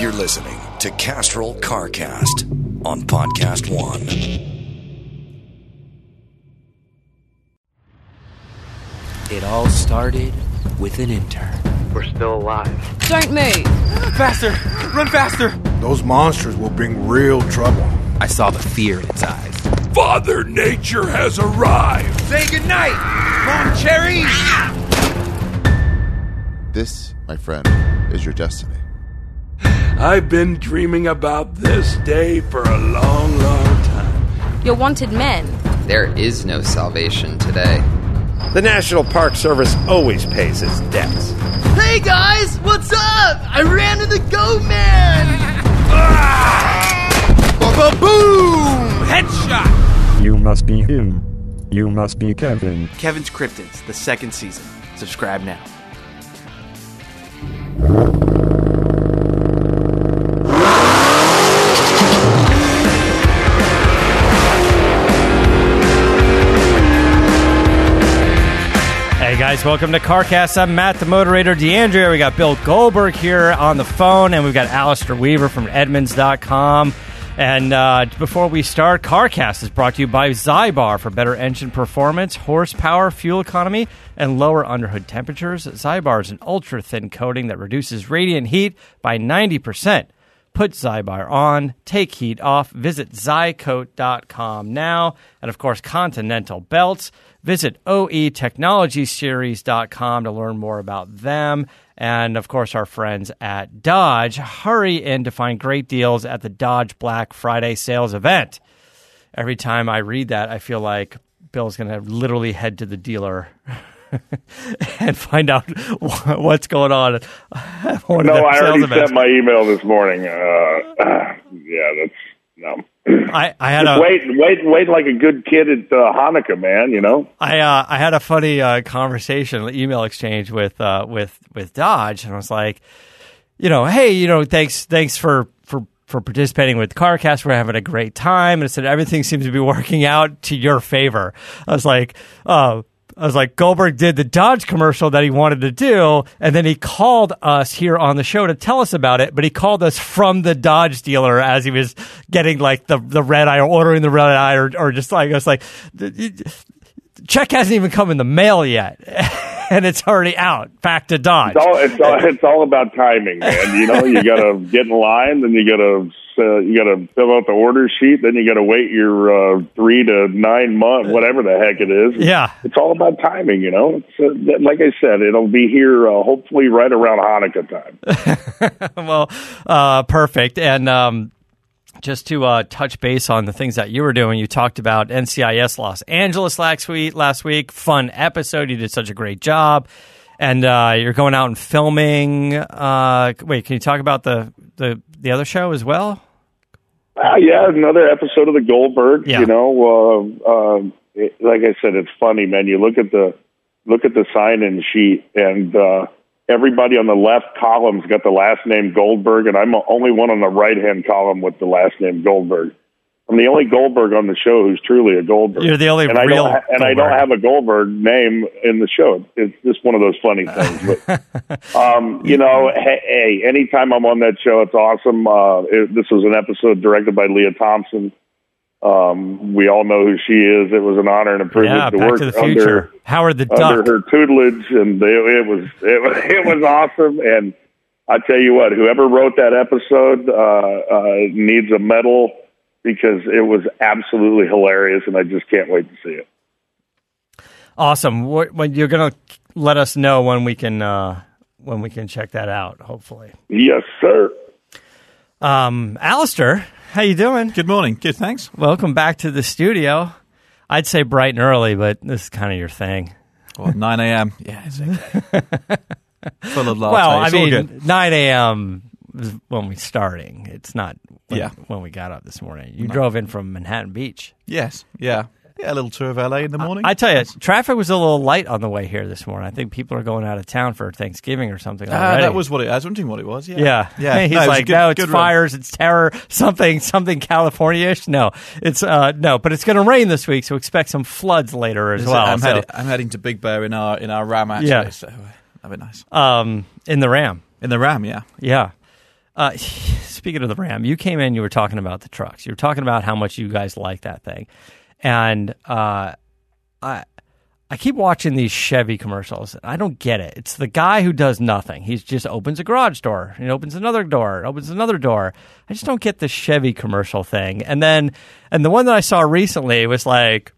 You're listening to Castrol CarCast on Podcast One. It all started with an intern. We're still alive. Don't move. Faster! Run faster! Those monsters will bring real trouble. I saw the fear in its eyes. Father Nature has arrived. Say goodnight, Long Cherry! This, my friend, is your destiny. I've been dreaming about this day for a long, long time. You're wanted men. There is no salvation today. The National Park Service always pays its debts. Hey guys, what's up? I ran into the Goat Man! Ah! Boom! Headshot! You must be him. You must be Kevin. Kevin's Cryptids, the second season. Subscribe now. Guys, welcome to CarCast. I'm Matt, the moderator, DeAndrea. We got Bill Goldberg here on the phone, and we've got Alistair Weaver from Edmunds.com. And uh, before we start, CarCast is brought to you by Zybar for better engine performance, horsepower, fuel economy, and lower underhood temperatures. Zybar is an ultra thin coating that reduces radiant heat by 90%. Put Zybar on, take heat off. Visit Zycoat.com now. And of course, Continental Belts. Visit OETechnologySeries.com to learn more about them. And of course, our friends at Dodge. Hurry in to find great deals at the Dodge Black Friday sales event. Every time I read that, I feel like Bill's going to literally head to the dealer. and find out what's going on. no, I already events. sent my email this morning. Uh, yeah, that's no. I, I had Just a wait, wait, wait, like a good kid at uh, Hanukkah, man. You know. I uh, I had a funny uh, conversation, email exchange with uh, with with Dodge, and I was like, you know, hey, you know, thanks thanks for for for participating with CarCast. We're having a great time, and I said everything seems to be working out to your favor. I was like, uh, I was like, Goldberg did the Dodge commercial that he wanted to do, and then he called us here on the show to tell us about it. But he called us from the Dodge dealer as he was getting like the the red eye or ordering the red eye, or, or just like I was like, check hasn't even come in the mail yet, and it's already out. Back to Dodge. It's all, it's all, it's all about timing, man. You know, you got to get in line, then you got to uh, you got to fill out the order sheet, then you got to wait your uh, three to nine month, whatever the heck it is. Yeah, it's all about timing. You know, it's, uh, like I said, it'll be here uh, hopefully right around Hanukkah time. well, uh, perfect. And um, just to uh, touch base on the things that you were doing, you talked about NCIS Los Angeles last week. Last week, fun episode. You did such a great job, and uh, you're going out and filming. Uh, wait, can you talk about the the the other show as well? Uh, yeah, another episode of the Goldberg. Yeah. You know, uh, uh, it, like I said, it's funny, man. You look at the look at the sign-in sheet, and uh, everybody on the left column's got the last name Goldberg, and I'm the only one on the right-hand column with the last name Goldberg. I'm the only Goldberg on the show who's truly a Goldberg. You're the only and I real don't ha- and I don't have a Goldberg name in the show. It's just one of those funny things. But um, you know, hey, hey, anytime I'm on that show, it's awesome. Uh, it, this was an episode directed by Lea Thompson. Um, we all know who she is. It was an honor and a privilege Yeah, to Back work to the under Future. Howard the under Duck. her tutelage, and it, it was it, was- it was awesome. And I tell you what, whoever wrote that episode uh, uh, needs a medal because it was absolutely hilarious, and I just can't wait to see it. Awesome. What, when you're gonna let us know when we can uh, when we can check that out. Hopefully. Yes, sir. Um, Alistair, how you doing? Good morning. Good, thanks. Welcome back to the studio. I'd say bright and early, but this is kind of your thing. Well, 9 a.m. Yeah, it's okay. Full of latte. well, I It's mean, 9 a.m. is when we starting. It's not when, Yeah. when we got up this morning. You No. drove in from Manhattan Beach. Yes, yeah. Yeah, a little tour of LA in the morning. I tell you, traffic was a little light on the way here this morning. I think people are going out of town for Thanksgiving or something. Ah, already. that was what it. I was wondering what it was. Yeah, Yeah, yeah. He's No, was like, good- no, it's good run. fires, it's terror, something, something California-ish. No, it's uh, no, but it's going to rain this week, so expect some floods later as Is it- well. I'm, so, heading, I'm heading to Big Bear in our in our Ram actually. Yeah. So uh, that'd be nice. um, in the Ram, In the Ram, yeah. yeah. Uh, speaking of the Ram, you came in, you were talking about the trucks. You were talking about how much you guys like that thing, and uh, I. I keep watching these Chevy commercials. I don't get it. It's the guy who does nothing. He just opens a garage door and opens another door, and opens another door. I just don't get the Chevy commercial thing. And then, and the one that I saw recently was like,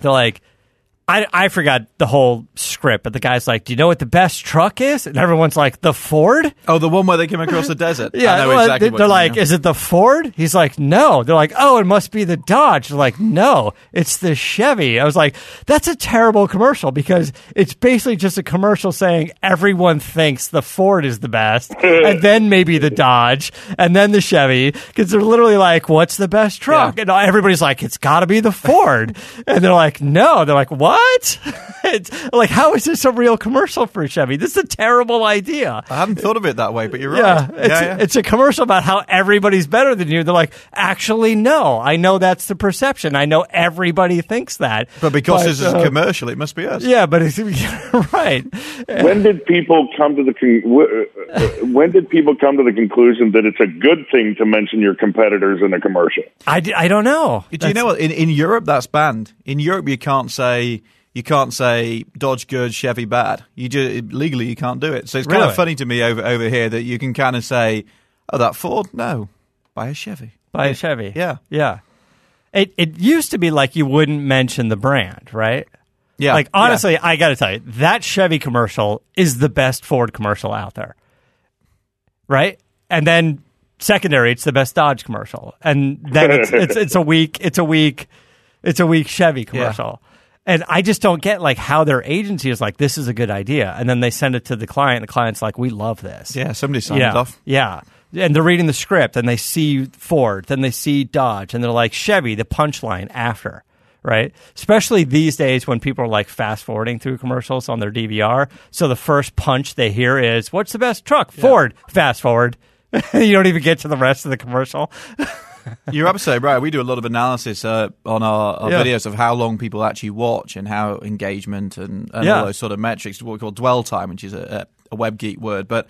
they're like, I, I forgot the whole script, but the guy's like, "Do you know what the best truck is?" And everyone's like, "The Ford." Oh, the one where they came across the desert. Yeah, I know well, exactly they, what they're you like, mean. "Is it the Ford?" He's like, "No." They're like, "Oh, it must be the Dodge." They're like, "No, it's the Chevy." I was like, "That's a terrible commercial because it's basically just a commercial saying everyone thinks the Ford is the best, and then maybe the Dodge, and then the Chevy because they're literally like, "What's the best truck?" And everybody's like, "It's got to be the Ford," and they're like, "No." They're like, "What?" It's like, how is this a real commercial for Chevy? This is a terrible idea. I hadn't thought of it that way, but you're right. Yeah, it's, yeah, yeah. it's a commercial about how everybody's better than you. They're like, actually, no. I know that's the perception. I know everybody thinks that. but because this is uh, a commercial, it must be us. Yeah, but it's right. when did people come to the con- uh, when did people come to the conclusion that it's a good thing to mention your competitors in a commercial? I, d- I don't know. Do you know what? In, in Europe, that's banned. In Europe, you can't say you can't say Dodge good, Chevy bad. You legally you can't do it. So it's kind Really? of funny to me over over here that you can kind of say, "Oh, that Ford, no, buy a Chevy." Buy a Chevy. Yeah. Yeah. It, it used to be like you wouldn't mention the brand, right? Yeah, Like, honestly, I got to tell you, that Chevy commercial is the best Ford commercial out there. Right? And then secondary, it's the best Dodge commercial. And then it's, it's, it's a weak, it's a weak, it's a weak Chevy commercial. And I just don't get like how their agency is like, this is a good idea. And then they send it to the client. And the client's like, we love this. yeah, somebody signed yeah. off. Yeah. And they're reading the script and they see Ford, then they see Dodge, and they're like Chevy, the punchline after, right? Especially these days when people are like fast forwarding through commercials on their DVR. So the first punch they hear is, What's the best truck? Ford. Fast forward. you don't even get to the rest of the commercial. You're absolutely right. We do a lot of analysis uh, on our, our Yeah. videos of how long people actually watch and how engagement and, and Yeah. all those sort of metrics, what we call dwell time, which is a, a, web geek word. But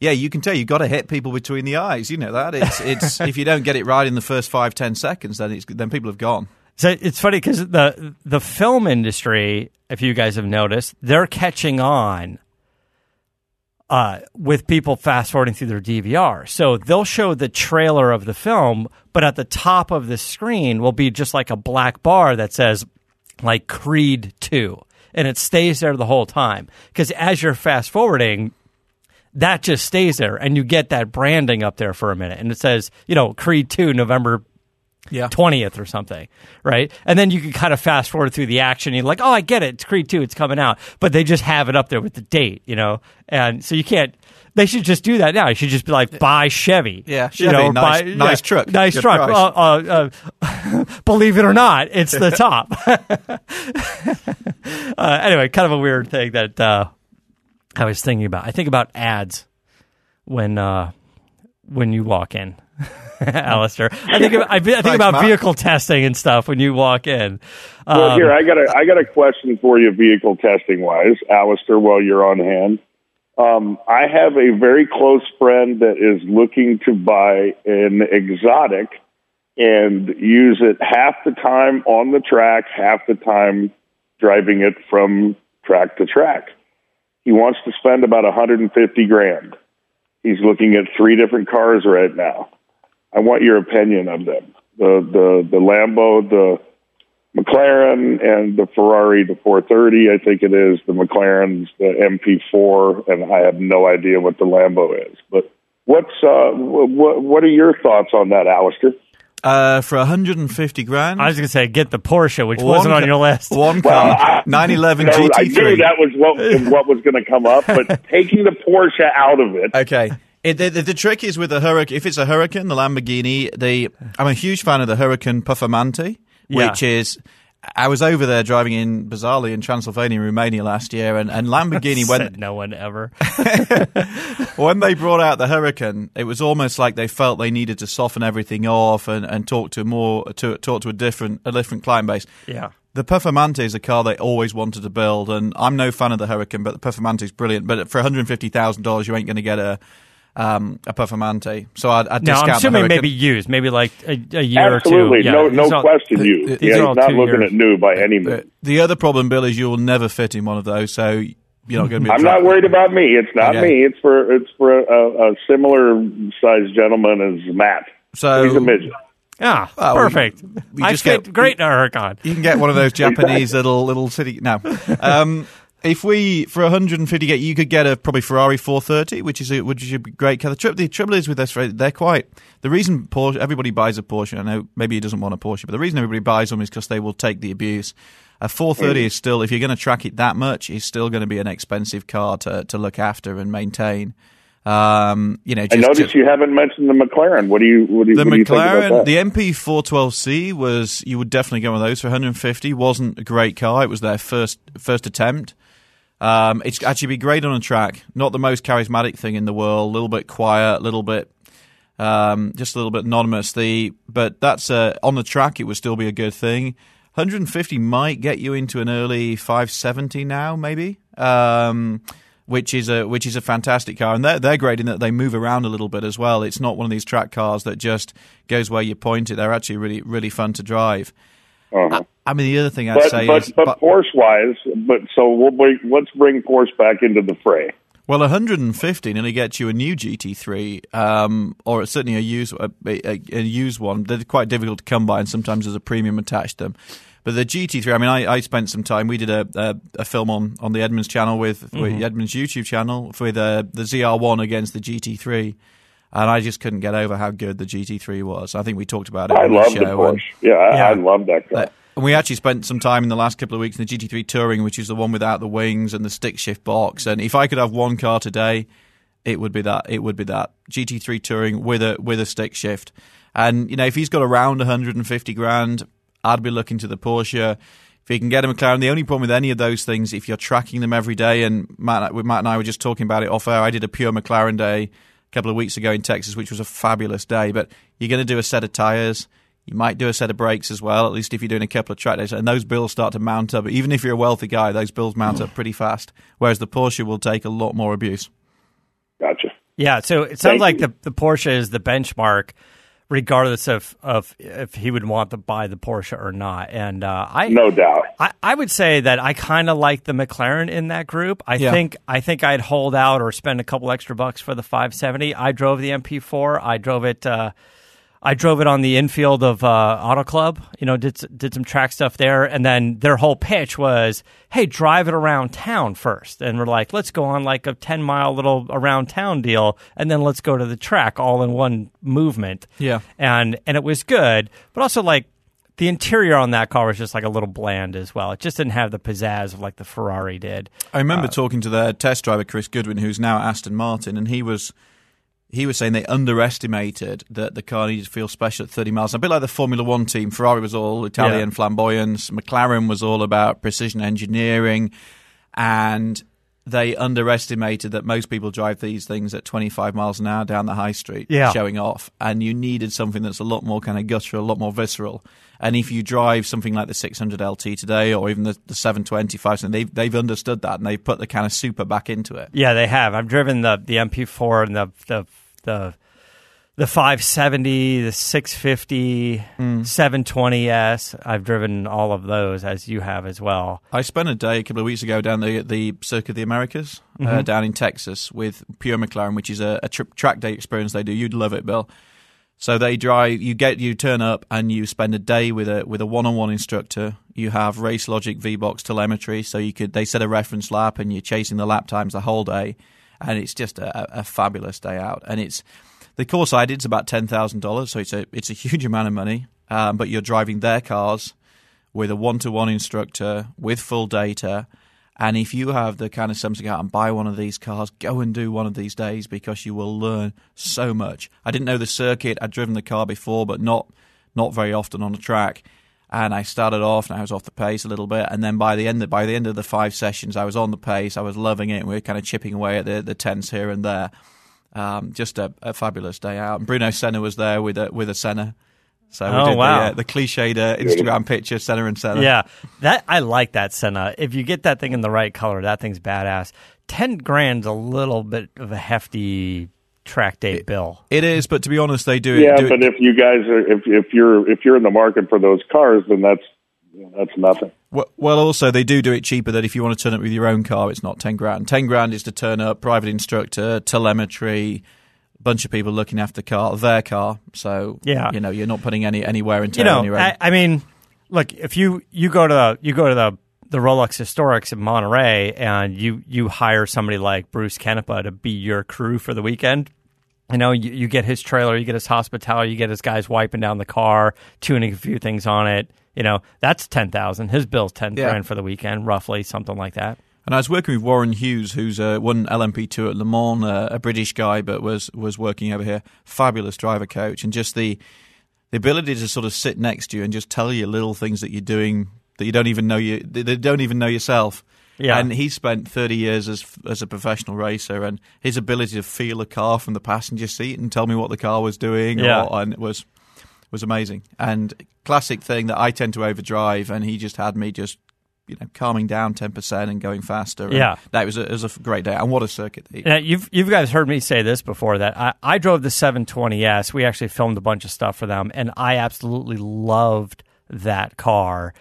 yeah, you can tell you've got to hit people between the eyes. You know that it's it's if you don't get it right in the first five ten seconds, then it's then people have gone. So it's funny because the the film industry, if you guys have noticed, they're catching on uh, with people fast forwarding through their DVR. So they'll show the trailer of the film, but at the top of the screen will be just like a black bar that says like Creed Two, and it stays there the whole time. Because as you're fast forwarding, that just stays there, and you get that branding up there for a minute, and it says you know Creed Two November Yeah. 20th or something, right? And then you can kind of fast forward through the action. You're like, oh, I get it. It's Creed 2. It's coming out. But they just have it up there with the date, you know? And so you can't, they should just do that now. You should just be like, buy Chevy. Yeah, You Chevy, know, nice- buy- nice truck, Nice good truck. Uh, uh, uh, believe it or not, it's the top. uh, anyway, kind of a weird thing that uh, I was thinking about. I think about ads when uh, when you walk in. Alistair. I think about, I, I think about vehicle testing and stuff when you walk in. Well, Um, here I got a I got a question for you, vehicle testing wise, Alistair. While you're on hand, um, I have a very close friend that is looking to buy an exotic and use it half the time on the track, half the time driving it from track to track. He wants to spend about 150 grand. He's looking at three different cars right now. I want your opinion of them. The the the Lambo, the McLaren, and the Ferrari, the 430. I think it is the McLaren's the MP4, and I have no idea what the Lambo is. But what's uh what what are your thoughts on that, Alistair? Uh, for 150 grand. I was going to say get the Porsche, which One wasn't on your list. One Well, car, 911 I, I knew GT3. that was what what was going to come up, but taking the Porsche out of it. Okay. It, the, the, the trick is with the Huracan. If it's a Huracan, the Lamborghini, the I'm a huge fan of the Huracan Performante, Yeah. which is. I was over there driving in bizarrely in Transylvania, Romania last year, and, and Lamborghini went. No one ever. when they brought out the Huracan, it was almost like they felt they needed to soften everything off and, and talk to more to talk to a different a different client base. Yeah. The Performante is a car they always wanted to build, and I'm no fan of the Huracan, but the Performante is brilliant. But for $150,000, you ain't going to get a um, a Performante. So I'd, I'd now, I'm assuming the maybe Huracan. used, maybe like a, a year Absolutely, or two. Yeah, no, no are- question. You, these yeah, are he's all not looking years. at new by any means. The, the other problem, Bill, is you'll never fit in one of those. So you're not going to be. I'm not worried about me. It's not Okay. me. It's for it's for a, a similar sized gentleman as Matt. So he's a midget. Yeah, Well, perfect. we I just fit get- great in a Huracan. You can get one of those Japanese little little city. No, um, if we for 150 get you could get a probably Ferrari 430, which is a, which is a great car. The, trou- the trouble is with this, they're quite the reason Porsche. Everybody buys a Porsche. I know maybe he doesn't want a Porsche, but the reason everybody buys them is because they will take the abuse. A 430 is still, if you're going to track it that much, is still going to be an expensive car to to look after and maintain. Um, you know, I just noticed to- you haven't mentioned the McLaren. What do you what do the what do you think McLaren, about that? the MP412C was you would definitely go with those for 150. wasn't a great car. It was their first first attempt. Um, it's actually be great on a track. Not the most charismatic thing in the world. A little bit quiet, a little bit, um, just a little bit anonymous. The but that's uh, on the track. It would still be a good thing. 150 might get you into an early 570 now, maybe. Um, which is a which is a fantastic car, and they're they're great in that they move around a little bit as well. It's not one of these track cars that just goes where you point it. They're actually really really fun to drive. Uh-huh. I mean, the other thing I'd But say but is, but Porsche wise, but so we'll bring, let's bring Porsche back into the fray. well, 150 nearly gets you a new GT3, um, or certainly a used a, a, a used one. They're quite difficult to come by, and sometimes there's a premium attached to them. But the GT3, I mean, I, I spent some time. We did a, a, a film on, on the Edmunds channel with, with Mhm. Edmunds YouTube channel with uh, the ZR1 against the GT3, and I just couldn't get over how good the GT3 was. I think we talked about it. I love the show, uh, Porsche. and- Yeah, I, Yeah. I love that uh, car. like, and we actually spent some time in the last couple of weeks in the GT3 Touring, which is the one without the wings and the stick shift box. And if I could have one car today, it would be that. It would be that GT3 Touring with a with a stick shift. And you know, if he's got around 150 grand, I'd be looking to the Porsche. If he can get a McLaren, the only problem with any of those things, if you're tracking them every day, and Matt, Matt and I were just talking about it off air. I did a pure McLaren day couple of weeks ago in Texas, which was a fabulous day. But you're going to do a set of tires. You might do a set of brakes as well, at least if you're doing a couple of track days. And those bills start to mount up. Even if you're a wealthy guy, those bills mount up pretty fast. Whereas the Porsche will take a lot more abuse. Gotcha. Yeah, so it sounds Thank like you. the, the Porsche is the benchmark, regardless of, of if he would want to buy the Porsche or not. And uh, I No doubt. I, I would say that I kind of like the McLaren in that group. I Yeah. think I think I'd hold out or spend a couple extra bucks for the 570. I drove the MP4. I drove it. Uh, I drove it on the infield of uh, Auto Club. You know, did did some track stuff there, and then their whole pitch was, "Hey, drive it around town first. And we're like, "Let's go on like a ten mile little around town deal, and then let's go to the track all in one movement." Yeah. and and it was good, but also like the interior on that car was just like a little bland as well. It just didn't have the pizzazz of like the Ferrari did. I remember Uh, talking to their test driver Chris Goodwin, who's now at Aston Martin, and he was he was saying they underestimated that the car needed to feel special at 30 miles. A bit like the Formula One team. Ferrari was all Italian Yeah. flamboyance. McLaren was all about precision engineering, and they underestimated that most people drive these things at 25 miles an hour down the high street, Yeah. showing off. And you needed something that's a lot more kind of guttural, a lot more visceral. And if you drive something like the 600 LT today, or even the, the 725, they've they've understood that and they've put the kind of super back into it. Yeah, they have. I've driven the the MP4 and the the the the 570, the 650, 720s. I've driven all of those as you have as well. I spent a day a couple of weeks ago down the the Circuit of the Americas uh, Mhm. down in Texas with Pure McLaren, which is a, a tri- track day experience they do. You'd love it, Bill. So they drive. You get you turn up and you spend a day with a with a one on one instructor. You have Racelogic VBOX telemetry, so you could they set a reference lap and you're chasing the lap times the whole day, and it's just a, a fabulous day out. And it's the course I did is about ten thousand dollars, so it's a it's a huge amount of money. Um, but you're driving their cars with a one to one instructor with full data. And if you have the kind of something out and buy one of these cars, go and do one of these days because you will learn so much. I didn't know the circuit. I'd driven the car before, but not not very often on a track. And I started off and I was off the pace a little bit. And then by the end of, by the end of the five sessions, I was on the pace. I was loving it. And we were kind of chipping away at the, the tens here and there. Um, just a, a fabulous day out. And Bruno Senna was there with a with a Senna. So we Oh, did wow. the, uh, the cliched uh, Instagram picture, Senna and Senna. Yeah, that I like that Senna. If you get that thing in the right color, that thing's badass. Ten grand's a little bit of a hefty track day bill. It is, but to be honest, they do. Yeah, do but it, if you guys are if if you're if you're in the market for those cars, then that's that's nothing. Well, well, also they do do it cheaper. That if you want to turn up with your own car, it's not ten grand. Ten grand is to turn up, private instructor, telemetry, bunch of people looking after the car, their car. So Yeah. you know, you're not putting any anywhere in you on know, your own. I, I mean, look, if you you go to the you go to the the Rolex Historics in Monterey and you you hire somebody like Bruce Canepa to be your crew for the weekend. You know, you, you get his trailer, you get his hospitality, you get his guys wiping down the car, tuning a few things on it. You know, that's ten thousand. His bill's ten Yeah. grand for the weekend, roughly something like that. And I was working with Warren Hughes, who's uh, won LMP2 at Le Mans, uh, a British guy, but was was working over here. Fabulous driver coach, and just the the ability to sort of sit next to you and just tell you little things that you're doing that you don't even know you they don't even know yourself. Yeah. And he spent 30 years as as a professional racer, and his ability to feel a car from the passenger seat and tell me what the car was doing, Yeah. or, and it was was amazing. And classic thing that I tend to overdrive, and he just had me just you know calming down 10% and going faster. And Yeah. that was a, it was a great day, and what a circuit! Yeah, you've you guys heard me say this before that I, I drove the 720s. We actually filmed a bunch of stuff for them, and I absolutely loved that car.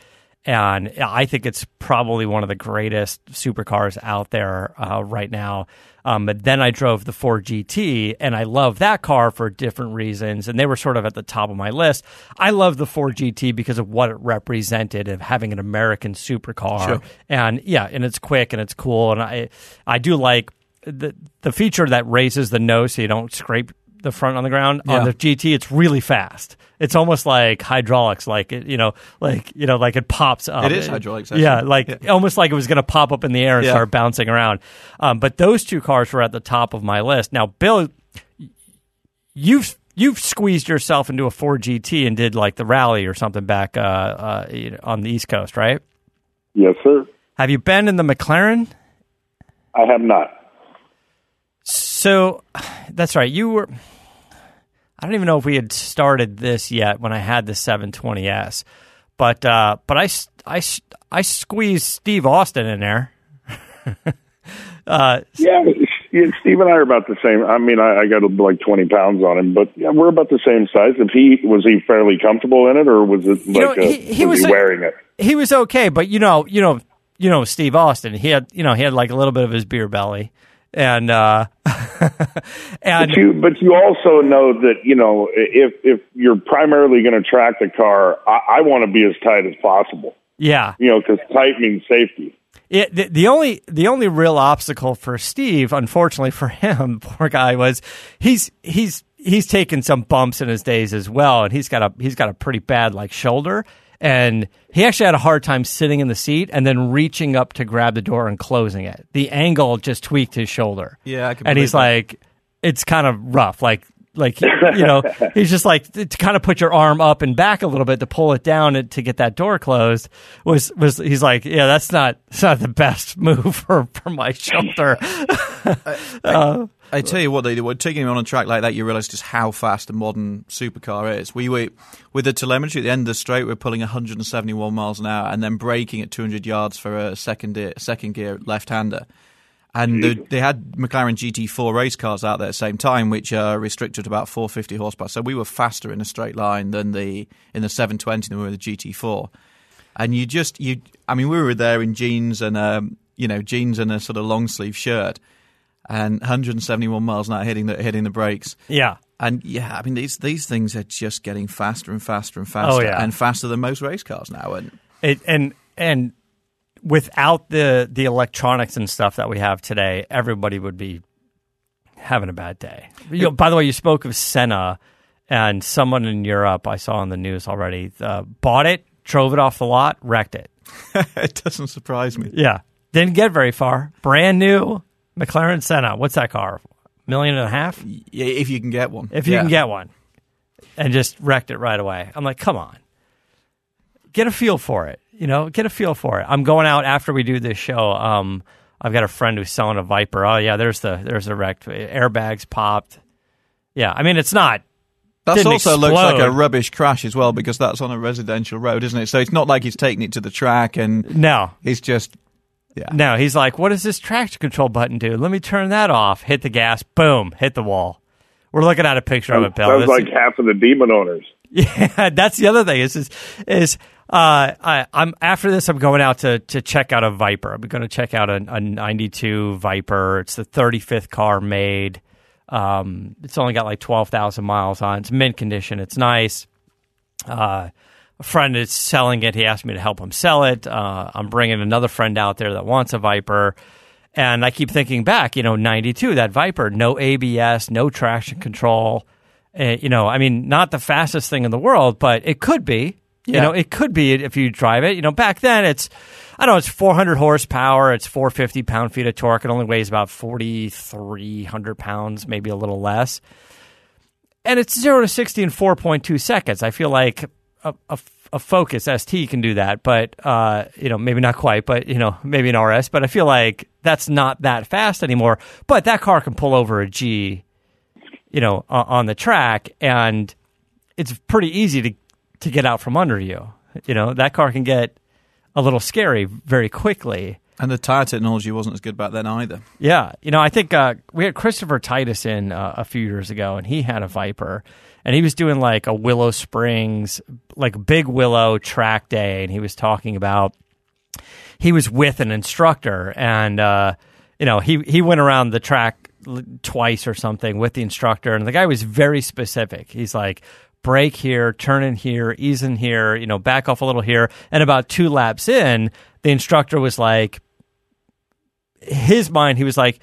And I think it's probably one of the greatest supercars out there uh, right now. Um, but then I drove the Ford GT, and I love that car for different reasons. And they were sort of at the top of my list. I love the Ford GT because of what it represented of having an American supercar. Sure. And yeah, and it's quick and it's cool. And I I do like the the feature that raises the nose so you don't scrape the front on the ground on the GT. It's really fast. It's almost like hydraulics, like it, you know, like you know, like it pops up. It is hydraulics, actually. Yeah, like almost like it was going to pop up in the air and Yeah. start bouncing around. Um, but those two cars were at the top of my list. Now, Bill, you've you've squeezed yourself into a Ford GT and did like the rally or something back uh, uh, you know, on the East Coast, right? Yes, sir. Have you been in the McLaren? I have not. So that's right. You were. I don't even know if we had started this yet when I had the 720s, but uh, but I, I, I squeezed Steve Austin in there. uh, Yeah, yeah, Steve and I are about the same. I mean, I, I got like twenty pounds on him, but yeah, we're about the same size. If he was he fairly comfortable in it, or was it know, like a, he- he was, was he wearing it? he was okay, but you know, you know, you know, Steve Austin. He had, you know, he had like a little bit of his beer belly, and uh, and But you, but you also know that you know if if you're primarily going to track the car, I, I want to be as tight as possible. yeah, You know, because tight means safety. It, the, the only the only real obstacle for Steve, unfortunately for him, poor guy, was he's he's he's taken some bumps in his days as well, and he's got a he's got a pretty bad like shoulder, and he actually had a hard time sitting in the seat and then reaching up to grab the door and closing it. The angle just tweaked his shoulder. Yeah, I can and he's that. like, it's kind of rough, like. Like you know, he's just like to kind of put your arm up and back a little bit to pull it down and to get that door closed. Was was he's like, yeah, that's not that's not the best move for, for my shoulder. uh, I tell you what, they were taking him on a track like that. You realise just how fast a modern supercar is. We were with the telemetry at the end of the straight. We're pulling 171 miles an hour and then braking at 200 yards for a second gear, second gear left-hander. And the, they had McLaren GT4 race cars out there at the same time, which are restricted to about 450 horsepower. So we were faster in a straight line than the in the 720 than we were the GT4. And you just you, I mean, we were there in jeans and um, you know jeans and a sort of long sleeve shirt, and 171 miles an hour hitting the hitting the brakes. yeah, And yeah, I mean these these things are just getting faster and faster and faster, Oh, yeah. and faster than most race cars now. And it, and and without the the electronics and stuff that we have today, everybody would be having a bad day. You know, by the way, you spoke of Senna, and someone in Europe I saw on the news already uh, bought it, drove it off the lot, wrecked it. it doesn't surprise me. Yeah, didn't get very far. Brand new McLaren Senna. What's that car? Million and a half? Yeah, if you can get one, If you Yeah. can get one, and just wrecked it right away. I'm like, come on, get a feel for it. You know, get a feel for it. I'm going out after we do this show. Um, I've got a friend who's selling a Viper. Oh yeah, there's the there's the wrecked airbags popped. Yeah, I mean it's not. That didn't also looks like a rubbish crash as well because that's on a residential road, isn't it? So it's not like he's taking it to the track and No, he's just yeah. no. He's like, what does this traction control button do? Let me turn that off. Hit the gas. Boom. Hit the wall. We're looking at a picture of it, Bill. Sounds This like is- half of the demon owners. yeah, that's the other thing. Is is, is uh, I, I'm after this. I'm going out to to check out a Viper. I'm going to check out a, a '92 Viper. It's the 35th car made. Um, it's only got like 12,000 miles on. it. It's mint condition. It's nice. Uh, a friend is selling it. He asked me to help him sell it. Uh, I'm bringing another friend out there that wants a Viper. And I keep thinking back, you know, 92, that Viper, no ABS, no traction control. Uh, you know, I mean, not the fastest thing in the world, but it could be. You know, it could be if you drive it. You know, back then it's, I don't know, it's 400 horsepower, it's 450 pound feet of torque. It only weighs about 4,300 pounds, maybe a little less. And it's 0 to 60 in 4.2 seconds. I feel like a, a, a Focus ST can do that, but, uh, you know, maybe not quite, but, you know, maybe an RS. But I feel like that's not that fast anymore. But that car can pull over a G, you know, o- on the track. And it's pretty easy to to get out from under you. You know, that car can get a little scary very quickly. And the tire technology wasn't as good back then either. Yeah, you know, I think uh, we had Christopher Titus in uh, a few years ago, and he had a Viper, and he was doing like a Willow Springs, like Big Willow track day, and he was talking about he was with an instructor, and uh, you know, he he went around the track twice or something with the instructor, and the guy was very specific. He's like. Brake here, turn in here, ease in here, you know, back off a little here. And about two laps in, the instructor was like, his mind, he was like,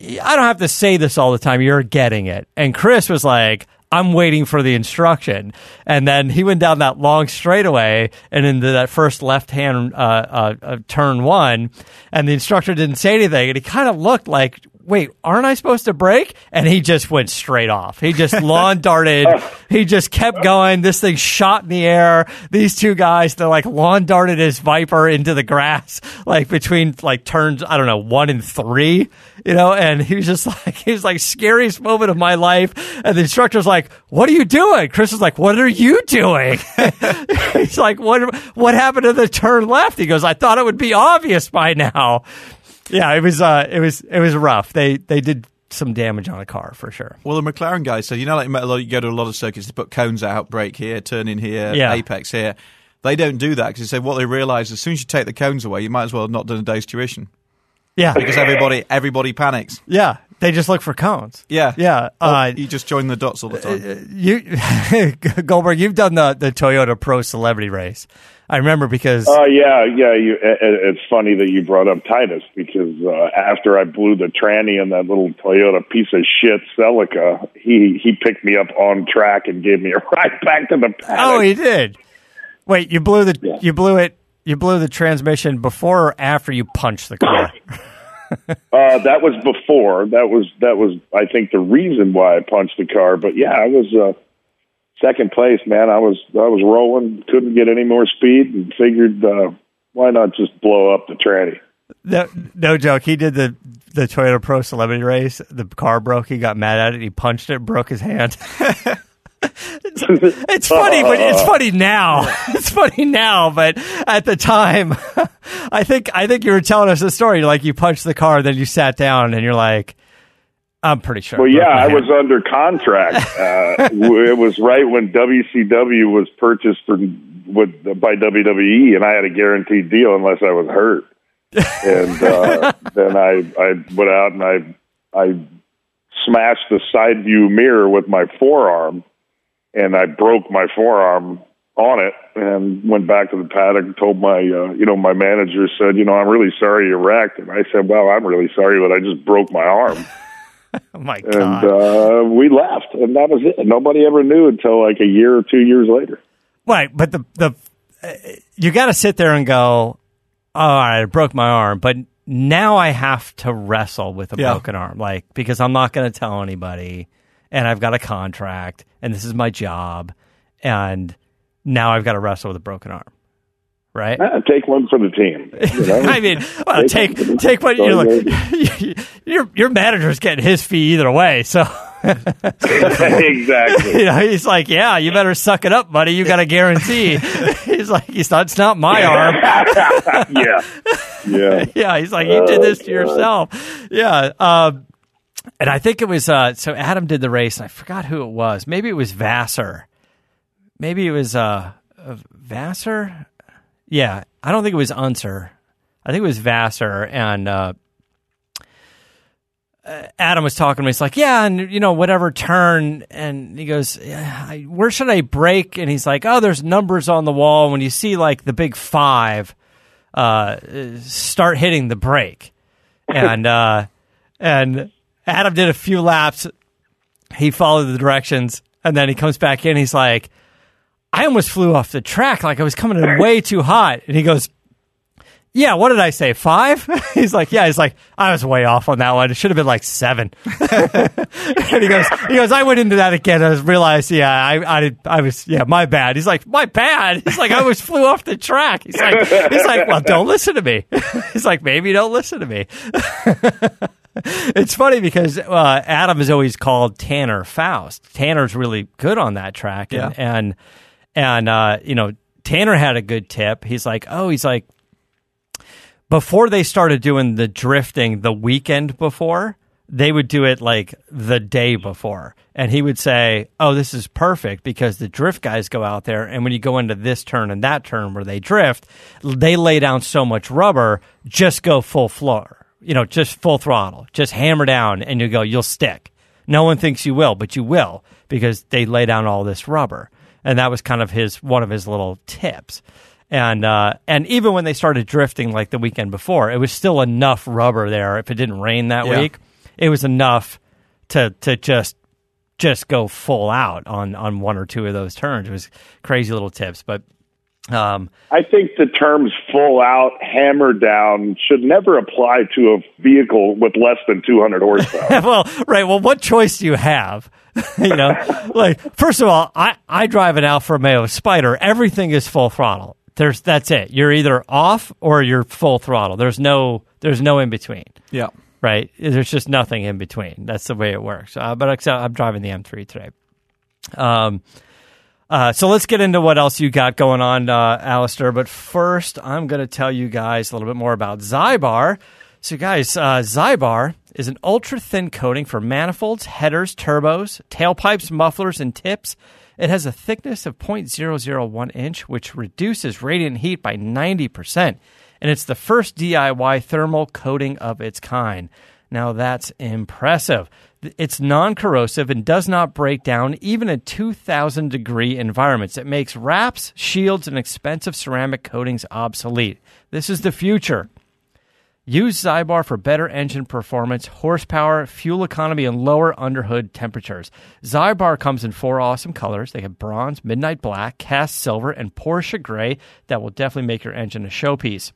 I don't have to say this all the time. You're getting it. And Chris was like, I'm waiting for the instruction. And then he went down that long straightaway and into that first left hand uh, uh, uh, turn one. And the instructor didn't say anything. And he kind of looked like, wait, aren't I supposed to break? And he just went straight off. He just lawn darted. Oh. He just kept going. This thing shot in the air. These two guys, they're like lawn darted his Viper into the grass, like between like turns, I don't know, one and three, you know, and he was just like, he was like, scariest moment of my life. And the instructor's like, what are you doing? Chris is like, what are you doing? He's like, what, what happened to the turn left? He goes, I thought it would be obvious by now. Yeah, it was, uh, it was, it was rough. They, they did some damage on a car for sure. Well, the McLaren guys, so you know, like you go to a lot of circuits, they put cones out, brake here, turn in here, Yeah. apex here. They don't do that because they say what they realise as soon as you take the cones away, you might as well have not done a day's tuition Yeah. because everybody everybody panics. Yeah. They just look for cones. Yeah, Yeah. Uh, you just join the dots all the time. you Goldberg, you've done the the Toyota Pro Celebrity Race. I remember because Oh yeah, yeah. You, it, it's funny that you brought up Titus because uh, after I blew the tranny in that little Toyota piece of shit Celica, he he picked me up on track and gave me a ride back to the paddock. oh, he did. Wait, you blew the you blew it you blew the transmission before or after you punched the car? Uh, that was before. That was that was I think the reason why I punched the car. But yeah, I was uh, second place, man. I was I was rolling, couldn't get any more speed, and figured uh, why not just blow up the tranny. no, no joke. He did the the Toyota Pro Celebrity Race. The car broke. He got mad at it. He punched it, broke his hand. it's, it's funny, but it's funny now. It's funny now, but at the time, I think I think you were telling us a story. Like you punched the car, then you sat down, and you're like, "I'm pretty sure." Well, yeah, I hand." was under contract. Uh, it was right when WCW was purchased for, with, by WWE, and I had a guaranteed deal unless I was hurt. And uh, then I, I went out and I, I smashed the side view mirror with my forearm, and I broke my forearm on it, and went back to the paddock and told my, uh, you know, my manager said, you know, I'm really sorry you wrecked, and I said, well, I'm really sorry, but I just broke my arm Oh my god! and uh, we left, and that was it. Nobody ever knew until like a year or two years later. Right, but the the uh, you got to sit there and go, oh, "All right, I broke my arm," but now I have to wrestle with a Yeah. broken arm, like because I'm not going to tell anybody, and I've got a contract, and this is my job, and now I've got to wrestle with a broken arm, right? Ah, take one for the team. You know? I mean, well, take take what you know. Your your manager's getting his fee either way, so. exactly. You know, he's like, yeah, you better suck it up, buddy. You got a guarantee. he's like, he's not, it's not my arm. yeah, yeah. yeah, he's like, you did this to yourself. Yeah. Um, and I think it was uh, so Adam did the race, and I forgot who it was. Maybe it was Vasser. Maybe it was uh, uh, Vasser. Yeah, I don't think it was Unser. I think it was Vasser, and uh, uh, Adam was talking to me. He's like, "Yeah, and you know, whatever turn." And he goes, yeah, I, "Where should I break?" And he's like, "Oh, there's numbers on the wall. When you see like the big five, uh, start hitting the brake." And uh, and Adam did a few laps. He followed the directions, and then he comes back in. He's like, "I almost flew off the track. Like I was coming in way too hot." And he goes, yeah, what did I say? Five? he's like, yeah. He's like, I was way off on that one. It should have been like seven. and he goes, he goes, I went into that again. I realized, yeah, I, I, I was, yeah, my bad. He's like, my bad. He's like, I was flew off the track. He's like, he's like, well, don't listen to me. he's like, maybe don't listen to me. it's funny because uh, Adam is always called Tanner Faust. Tanner's really good on that track, and Yeah. and, and uh, you know, Tanner had a good tip. He's like, oh, he's like before they started doing the drifting the weekend before, they would do it like the day before. And he would say, Oh, this is perfect because the drift guys go out there. And when you go into this turn and that turn where they drift, they lay down so much rubber, just go full floor, you know, just full throttle, just hammer down and you go, you'll stick. No one thinks you will, but you will because they lay down all this rubber. And that was kind of his one of his little tips and uh, and even when they started drifting like the weekend before, it was still enough rubber there. If it didn't rain that Yeah. week, it was enough to to just just go full out on on one or two of those turns. It was crazy little tips, but um, I think the terms full out, hammer down should never apply to a vehicle with less than 200 horsepower. well, right. Well, what choice do you have? you know, like first of all, I I drive an Alfa Romeo Spider. Everything is full throttle. There's that's it. You're either off or you're full throttle. There's no there's no in between. Yeah. Right. There's just nothing in between. That's the way it works. Uh, but except I'm driving the M3 today. Um. Uh, so let's get into what else you got going on, uh, Alistair. But first, I'm going to tell you guys a little bit more about Zybar. So, guys, uh, Zybar is an ultra thin coating for manifolds, headers, turbos, tailpipes, mufflers, and tips. It has a thickness of 0.001 inch, which reduces radiant heat by 90%. And it's the first DIY thermal coating of its kind. Now, that's impressive. It's non corrosive and does not break down even in 2000 degree environments. It makes wraps, shields, and expensive ceramic coatings obsolete. This is the future. Use Zybar for better engine performance, horsepower, fuel economy, and lower underhood temperatures. Zybar comes in four awesome colors. They have bronze, midnight black, cast silver, and Porsche gray that will definitely make your engine a showpiece.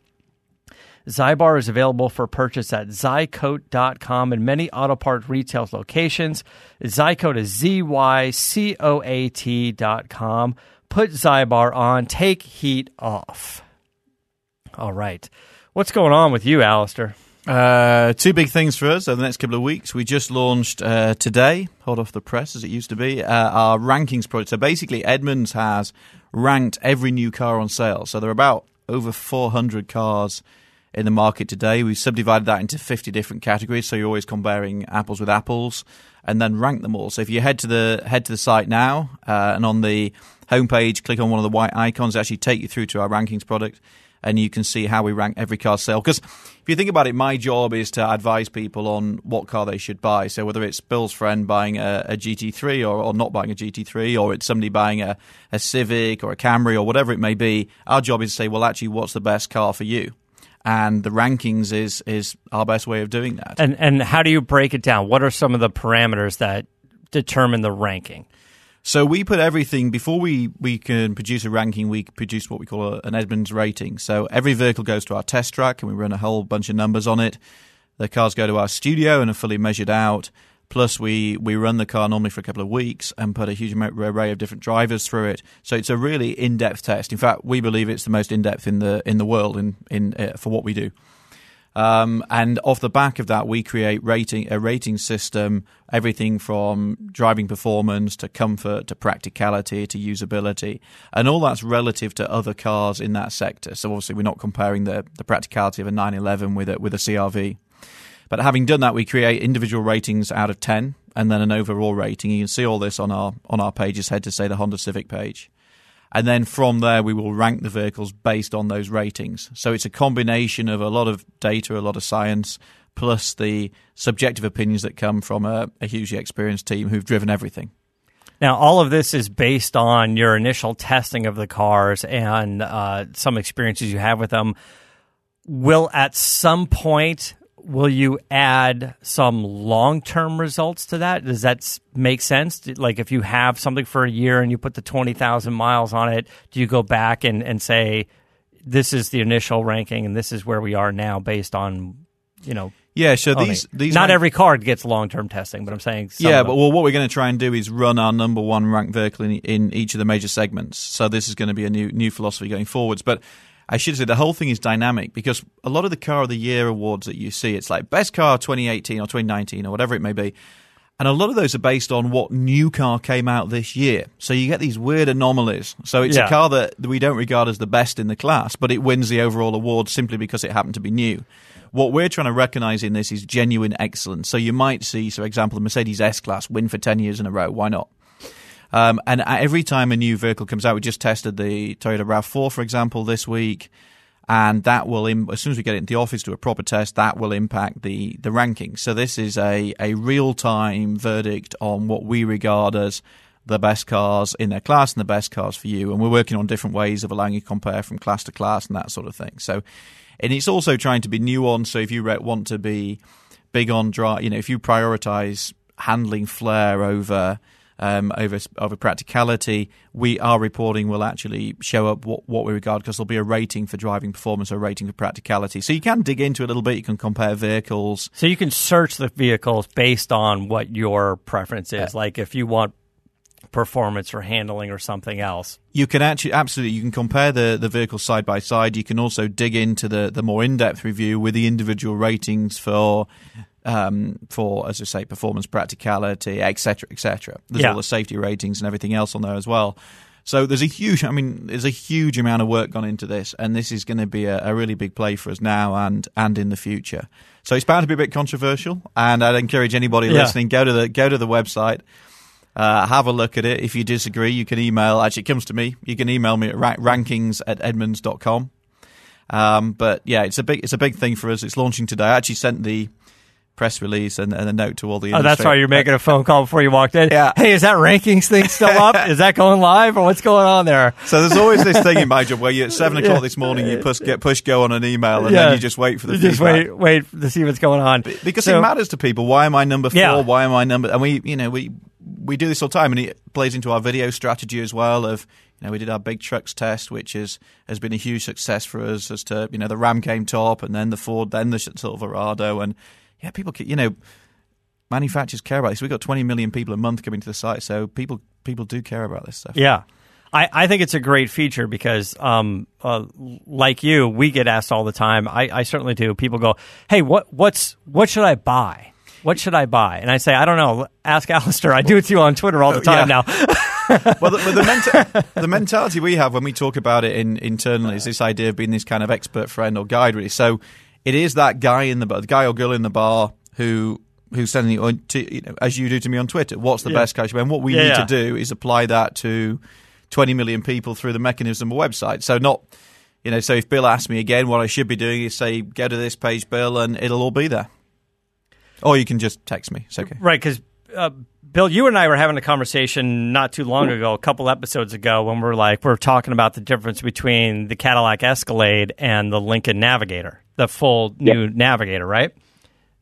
Zybar is available for purchase at zycoat.com and many auto part retail locations. Zycoat is Z-Y-C-O-A-T dot com. Put Zybar on, take heat off. All right. What's going on with you, Alistair? Uh, two big things for us over the next couple of weeks. We just launched uh, today, hot off the press as it used to be, uh, our rankings project. So basically, Edmunds has ranked every new car on sale. So there are about over 400 cars in the market today. We've subdivided that into 50 different categories, so you're always comparing apples with apples, and then rank them all. So if you head to the head to the site now, uh, and on the homepage, click on one of the white icons, actually take you through to our rankings product, and you can see how we rank every car sale. Because if you think about it, my job is to advise people on what car they should buy. So whether it's Bill's friend buying a, a GT3 or, or not buying a GT3, or it's somebody buying a, a Civic or a Camry or whatever it may be, our job is to say, well, actually, what's the best car for you? and the rankings is is our best way of doing that. And and how do you break it down? What are some of the parameters that determine the ranking? So we put everything before we, we can produce a ranking. We produce what we call a, an Edmunds rating. So every vehicle goes to our test track, and we run a whole bunch of numbers on it. The cars go to our studio and are fully measured out. Plus, we, we run the car normally for a couple of weeks and put a huge array of different drivers through it. So it's a really in depth test. In fact, we believe it's the most in depth in the in the world in in uh, for what we do. Um, and off the back of that, we create rating a rating system, everything from driving performance to comfort to practicality to usability, and all that's relative to other cars in that sector. So obviously, we're not comparing the the practicality of a 911 with a with a CRV. But having done that, we create individual ratings out of 10 and then an overall rating. You can see all this on our on our pages. Head to say the Honda Civic page. And then from there, we will rank the vehicles based on those ratings. So it's a combination of a lot of data, a lot of science, plus the subjective opinions that come from a, a hugely experienced team who've driven everything. Now, all of this is based on your initial testing of the cars and uh, some experiences you have with them. Will at some point will you add some long-term results to that? Does that make sense? Like if you have something for a year and you put the 20,000 miles on it, do you go back and, and say, this is the initial ranking and this is where we are now based on, you know, yeah, so these these not rank- every card gets long term testing, but I'm saying yeah. But well, what we're going to try and do is run our number one ranked vehicle in, in each of the major segments. So this is going to be a new new philosophy going forwards. But I should say the whole thing is dynamic because a lot of the car of the year awards that you see, it's like best car 2018 or 2019 or whatever it may be. And a lot of those are based on what new car came out this year. So you get these weird anomalies. So it's yeah. a car that we don't regard as the best in the class, but it wins the overall award simply because it happened to be new. What we're trying to recognize in this is genuine excellence. So you might see, for example, the Mercedes S Class win for 10 years in a row. Why not? Um, and every time a new vehicle comes out, we just tested the Toyota RAV4, for example, this week, and that will, Im- as soon as we get it into the office to a proper test, that will impact the the rankings. So this is a a real time verdict on what we regard as the best cars in their class and the best cars for you. And we're working on different ways of allowing you to compare from class to class and that sort of thing. So, and it's also trying to be nuanced. So if you want to be big on drive, you know, if you prioritize handling flair over um, over over practicality, we our reporting will actually show up what, what we regard because there'll be a rating for driving performance or a rating for practicality. So you can dig into it a little bit. You can compare vehicles. So you can search the vehicles based on what your preference is. Uh, like if you want performance or handling or something else. You can actually absolutely you can compare the the vehicles side by side. You can also dig into the the more in depth review with the individual ratings for um, for, as I say, performance, practicality, etc., etc. There's yeah. all the safety ratings and everything else on there as well. So there's a huge, I mean, there's a huge amount of work gone into this, and this is going to be a, a, really big play for us now and and in the future. So it's bound to be a bit controversial, and I'd encourage anybody yeah. listening go to the go to the website. Uh, have a look at it. If you disagree, you can email. Actually, it comes to me. You can email me at rankings at edmunds.com. Um, but yeah, it's a big it's a big thing for us. It's launching today. I actually sent the press release and, and a note to all the. Oh, that's why you're making a phone call before you walked in. Yeah. Hey, is that rankings thing still up? is that going live, or what's going on there? So there's always this thing in my job where you at seven o'clock yeah. this morning you push get push go on an email and yeah. then you just wait for the. You just wait wait to see what's going on because so, it matters to people. Why am I number four? Yeah. Why am I number? And we you know we we do this all the time, and it plays into our video strategy as well. Of you know, we did our big trucks test, which is has been a huge success for us. As to you know, the Ram came top, and then the Ford, then the Silverado, and yeah, people, you know, manufacturers care about this. We've got 20 million people a month coming to the site, so people people do care about this stuff. Yeah. I, I think it's a great feature because, um, uh, like you, we get asked all the time. I, I certainly do. People go, "Hey, what what's what should I buy? What should I buy?" And I say, "I don't know. Ask Alistair. I do it to you on Twitter all the time yeah. now." well, the, the, menta- the, mentality we have when we talk about it in, internally is this idea of being this kind of expert friend or guide, really. So it is that guy in the bar, the guy or girl in the bar who who's sending it to, you know, as you do to me on Twitter. What's the yeah. best coach? And what we yeah, need yeah. to do is apply that to 20 million people through the mechanism of a website. So not, you know, so if Bill asks me again, what I should be doing is say, go to this page, Bill, and it'll all be there. Or you can just text me. It's okay. Right, because uh, Bill, you and I were having a conversation not too long ago, a couple episodes ago, when we're like we're talking about the difference between the Cadillac Escalade and the Lincoln Navigator, the full new Navigator, right?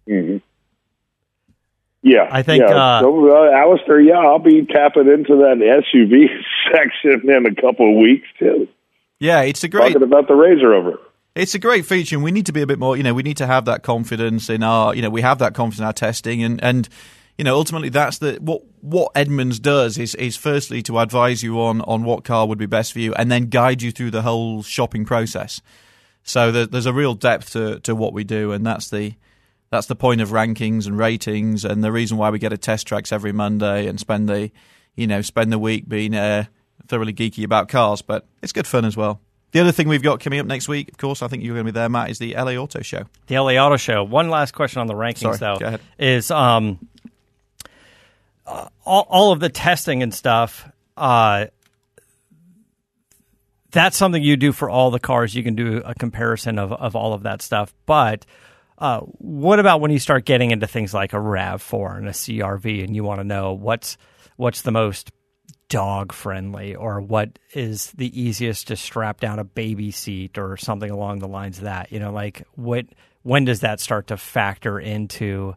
Mm-hmm. Yeah, I think. Yeah. Uh, so, uh, Alistair, yeah, I'll be tapping into that SUV section in a couple of weeks too. Yeah, it's a great talking about the Razor over. It's a great feature, and we need to be a bit more. You know, we need to have that confidence in our. You know, we have that confidence in our testing, and and you know, ultimately, that's the what what Edmunds does is is firstly to advise you on on what car would be best for you, and then guide you through the whole shopping process. So there, there's a real depth to to what we do, and that's the that's the point of rankings and ratings, and the reason why we get a test tracks every Monday and spend the, you know, spend the week being uh, thoroughly geeky about cars. But it's good fun as well. The other thing we've got coming up next week, of course, I think you're going to be there, Matt, is the LA Auto Show. The LA Auto Show. One last question on the rankings, Sorry, though, go ahead. is um, uh, all, all of the testing and stuff. Uh, that's something you do for all the cars. You can do a comparison of, of all of that stuff. But uh, what about when you start getting into things like a Rav Four and a CRV, and you want to know what's what's the most dog friendly, or what is the easiest to strap down a baby seat, or something along the lines of that? You know, like what when does that start to factor into?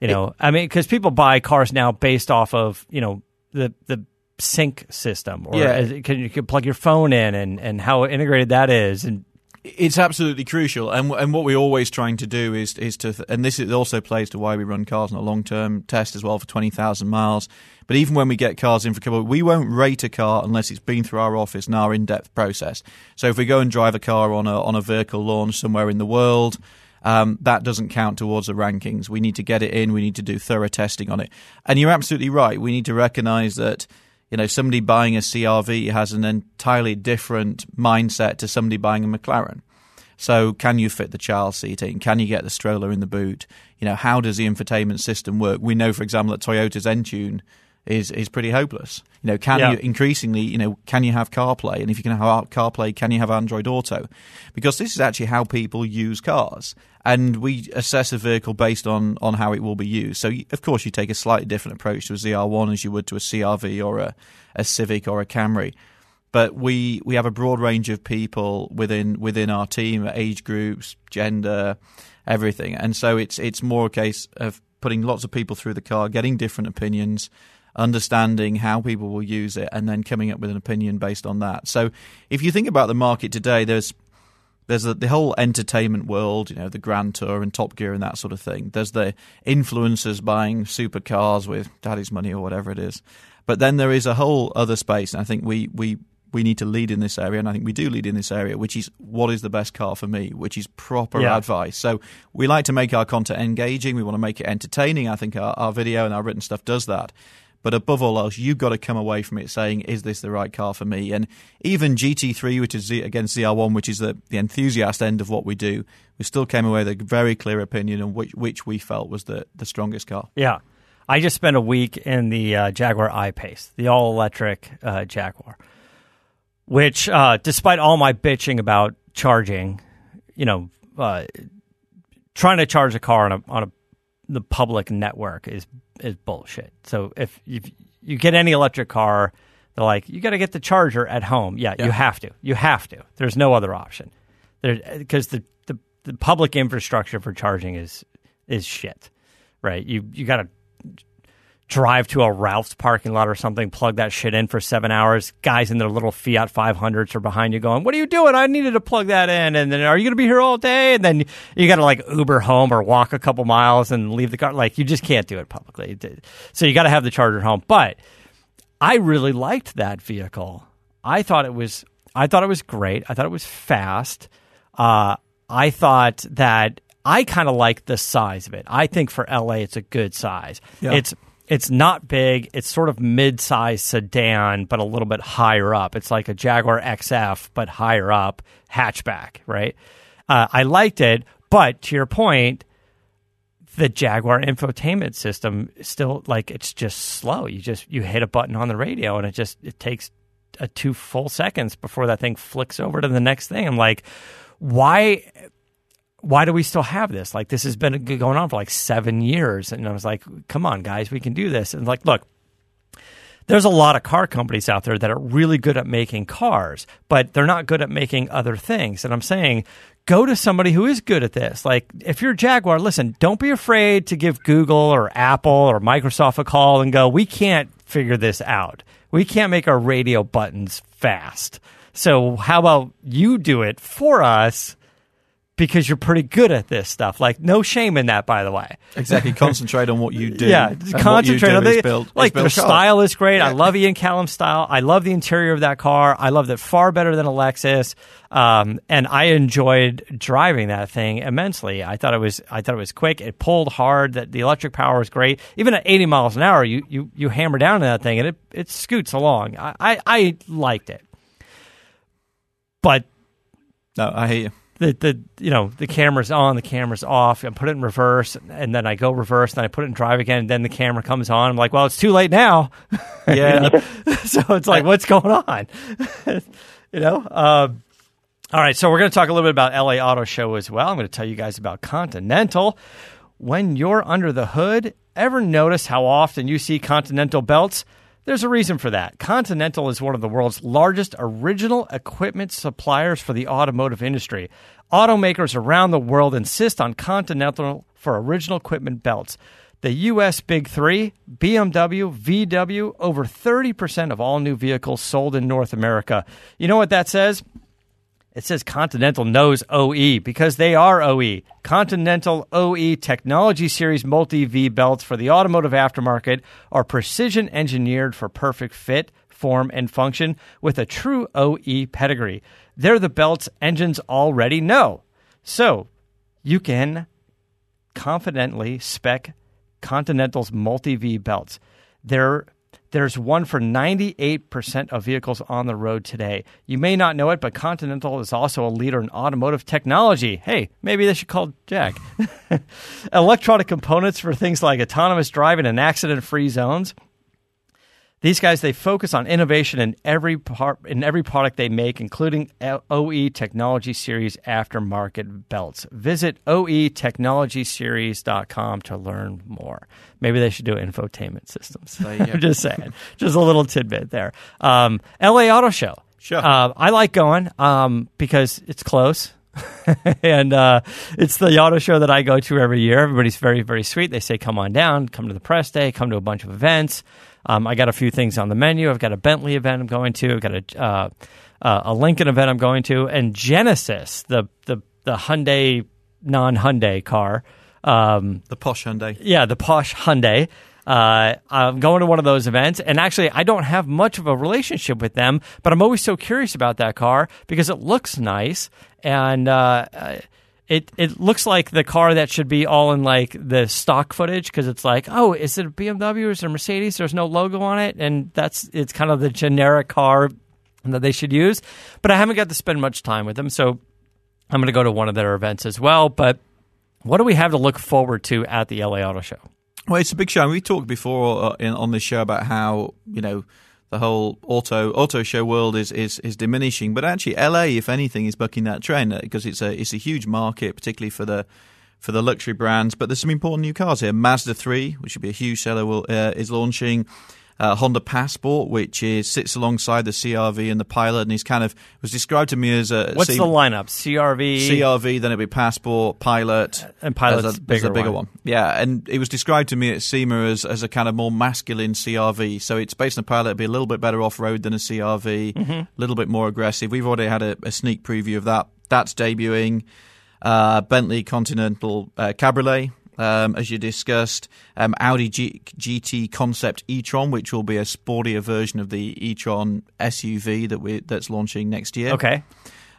You know, I mean, because people buy cars now based off of you know the the sync system, or Yeah. as- can you can plug your phone in, and and how integrated that is, and It's absolutely crucial, and and what we're always trying to do is is to, and this is also plays to why we run cars on a long term test as well for twenty thousand miles. But even when we get cars in for a couple, we won't rate a car unless it's been through our office and our in depth process. So if we go and drive a car on a on a vehicle launch somewhere in the world. Um, that doesn't count towards the rankings. We need to get it in. We need to do thorough testing on it. And you're absolutely right. We need to recognise that you know, somebody buying a CRV has an entirely different mindset to somebody buying a McLaren. So, can you fit the child seat in? Can you get the stroller in the boot? You know, how does the infotainment system work? We know, for example, that Toyota's Entune is is pretty hopeless. You know, can Yeah. you increasingly, you know, can you have CarPlay? And if you can have CarPlay, can you have Android Auto? Because this is actually how people use cars, and we assess a vehicle based on on how it will be used. So, of course, you take a slightly different approach to a ZR1 as you would to a CRV or a, a Civic or a Camry but we we have a broad range of people within within our team, age groups, gender, everything, and so it's it's more a case of putting lots of people through the car, getting different opinions, understanding how people will use it, and then coming up with an opinion based on that. So if you think about the market today, there's there's the, the whole entertainment world, you know, the Grand Tour and Top Gear and that sort of thing. There's the influencers buying supercars with daddy's money or whatever it is. But then there is a whole other space, and I think we, we, we need to lead in this area, and I think we do lead in this area, which is what is the best car for me, which is proper Yeah. advice. So we like to make our content engaging, we want to make it entertaining. I think our, our video and our written stuff does that. But above all else, you've got to come away from it saying, "Is this the right car for me?" And even GT3, which is against ZR1, which is the, the enthusiast end of what we do, we still came away with a very clear opinion on which which we felt was the, the strongest car. Yeah. I just spent a week in the uh, Jaguar I-Pace, the all-electric uh, Jaguar, which, uh, despite all my bitching about charging, you know, uh, trying to charge a car on a on a the public network is is bullshit. So if if you get any electric car, they're like, you got to get the charger at home. Yeah, Yeah. you have to. You have to. There's no other option. There because the, the the public infrastructure for charging is is shit. Right? You you got to drive to a Ralph's parking lot or something, plug that shit in for seven hours. Guys in their little Fiat 500s are behind you going, What are you doing? I needed to plug that in. And then, are you going to be here all day? And then you got to like Uber home or walk a couple miles and leave the car. Like, you just can't do it publicly. So you got to have the charger home. But I really liked that vehicle. I thought it was, I thought it was great. I thought it was fast. Uh, I thought that I kind of like the size of it. I think for LA, it's a good size. Yeah. It's it's not big. It's sort of mid-sized sedan, but a little bit higher up. It's like a Jaguar XF, but higher up, hatchback. Right? Uh, I liked it, but to your point, the Jaguar infotainment system still like it's just slow. You just you hit a button on the radio and it just it takes a two full seconds before that thing flicks over to the next thing. I'm like, why why do we still have this? Like this has been going on for like seven years, and I was like, come on, guys, we can do this. And like, look, there's a lot of car companies out there that are really good at making cars, but they're not good at making other things. And I'm saying, go to somebody who is good at this. Like, if you're Jaguar, listen, don't be afraid to give Google or Apple or Microsoft a call and go, we can't figure this out. We can't make our radio buttons fast. So, how about you do it for us? Because you're pretty good at this stuff. Like, no shame in that, by the way. Exactly. Concentrate on what you do. Yeah, concentrate what on do the build, like build their style is great. I love Ian Callum's style. I love the interior of that car. I loved it far better than a Lexus, um, and I enjoyed driving that thing immensely. I thought it was I thought it was quick. It pulled hard. That the electric power was great. Even at 80 miles an hour, you you you hammer down in that thing and it it scoots along. I I, I liked it. but no, I hear you. The, the you know the camera's on, the camera's off. I put it in reverse, and then I go reverse, and I put it in drive again, and then the camera comes on. I'm like, well, it's too late now. Yeah. so it's like, what's going on? you know. Um, all right, so we're going to talk a little bit about LA Auto Show as well. I'm going to tell you guys about Continental. When you're under the hood, ever notice how often you see Continental belts? There's a reason for that. Continental is one of the world's largest original equipment suppliers for the automotive industry. Automakers around the world insist on Continental for original equipment belts. The US Big Three, BMW, VW, over 30% of all new vehicles sold in North America. You know what that says? It says Continental knows OE because they are OE. Continental OE Technology Series Multi V belts for the automotive aftermarket are precision engineered for perfect fit, form, and function with a true OE pedigree. They're the belts engines already know. So you can confidently spec Continental's Multi V belts. They're there's one for 98% of vehicles on the road today. You may not know it, but Continental is also a leader in automotive technology. Hey, maybe they should call Jack. Electronic components for things like autonomous driving and accident free zones. These guys they focus on innovation in every part in every product they make, including OE Technology Series aftermarket belts. Visit oetechnologyseries.com to learn more. Maybe they should do infotainment systems. I'm just saying, just a little tidbit there. Um, L.A. Auto Show. Sure. Uh, I like going um, because it's close. and uh, it's the auto show that I go to every year. Everybody's very, very sweet. They say, come on down, come to the press day, come to a bunch of events. Um, I got a few things on the menu. I've got a Bentley event I'm going to. I've got a uh, uh, a Lincoln event I'm going to, and Genesis, the the the Hyundai non Hyundai car, um, the posh Hyundai. Yeah, the posh Hyundai. Uh, I'm going to one of those events, and actually, I don't have much of a relationship with them, but I'm always so curious about that car because it looks nice, and uh, it it looks like the car that should be all in like the stock footage because it's like, oh, is it a BMW or is it a Mercedes? There's no logo on it, and that's it's kind of the generic car that they should use. But I haven't got to spend much time with them, so I'm going to go to one of their events as well. But what do we have to look forward to at the LA Auto Show? Well, it's a big show. We talked before uh, in, on this show about how you know the whole auto auto show world is, is is diminishing, but actually LA, if anything, is bucking that trend because it's a it's a huge market, particularly for the for the luxury brands. But there's some important new cars here. Mazda 3, which should be a huge seller, will, uh, is launching uh, Honda Passport, which is sits alongside the CRV and the Pilot, and he's kind of was described to me as a. What's the lineup? CRV, CRV, then it'd be Passport, Pilot, and Pilot's as a, bigger, as a bigger one. one. Yeah, and it was described to me at SEMA as as a kind of more masculine CRV. So it's based on a Pilot, it'd be a little bit better off road than a CRV, a Mhm. little bit more aggressive. We've already had a, a sneak preview of that. That's debuting. Uh, Bentley Continental uh, Cabriolet, um, as you discussed, um, Audi G- GT Concept e-tron, which will be a sportier version of the e-tron SUV that we that's launching next year. Okay.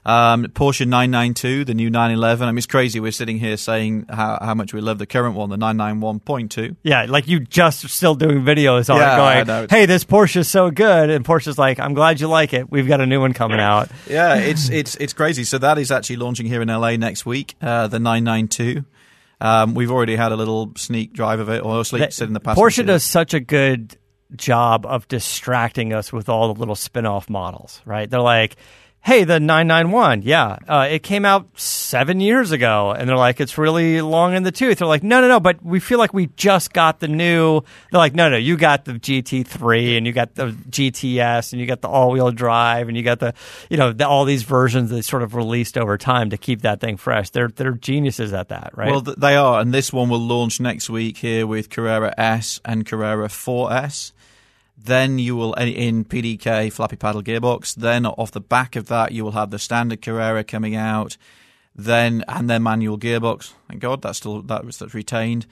Um, Porsche 992, the new 911. I mean, it's crazy. We're sitting here saying how, how much we love the current one, the 991.2. Yeah, like you just still doing videos on Yeah, it, going, "Hey, this Porsche is so good," and Porsche's like, "I'm glad you like it. We've got a new one coming out." Yeah, it's it's it's crazy. So that is actually launching here in LA next week. Uh, the 992. Um, we've already had a little sneak drive of it, or sleep That- sit in the past. Porsche does such a good job of distracting us with all the little spin-off models, right? They're like, "Hey, the 991, yeah, uh, it came out seven years ago," and they're like, "It's really long in the tooth." They're like, "No, no, no," but we feel like we just got the new. They're like, "No, no, you got the GT3 and you got the GTS and you got the all-wheel drive and you got the, you know, the, all these versions that sort of released over time to keep that thing fresh." They're they're geniuses at that, right? Well, they are, and this one will launch next week here with Carrera S and Carrera 4S. Then you will in PDK flappy paddle gearbox. Then off the back of that, you will have the standard Carrera coming out. Then and then manual gearbox. Thank God that's still that was that's retained.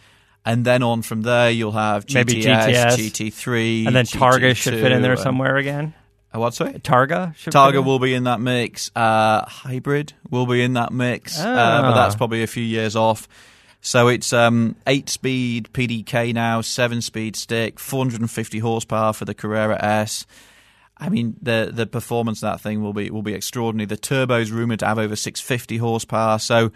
And then on from there, you'll have GTS, Maybe GTS. GT3, and then Targa should fit in there somewhere again. Uh, what sorry? Targa should Targa will be in that mix. Uh, hybrid will be in that mix, uh, but Ah. that's probably a few years off. So it's um, eight speed PDK now, seven speed stick, 450 horsepower for the Carrera S, I mean, the the performance of that thing will be will be extraordinary. The turbo's rumored to have over 650 horsepower. So,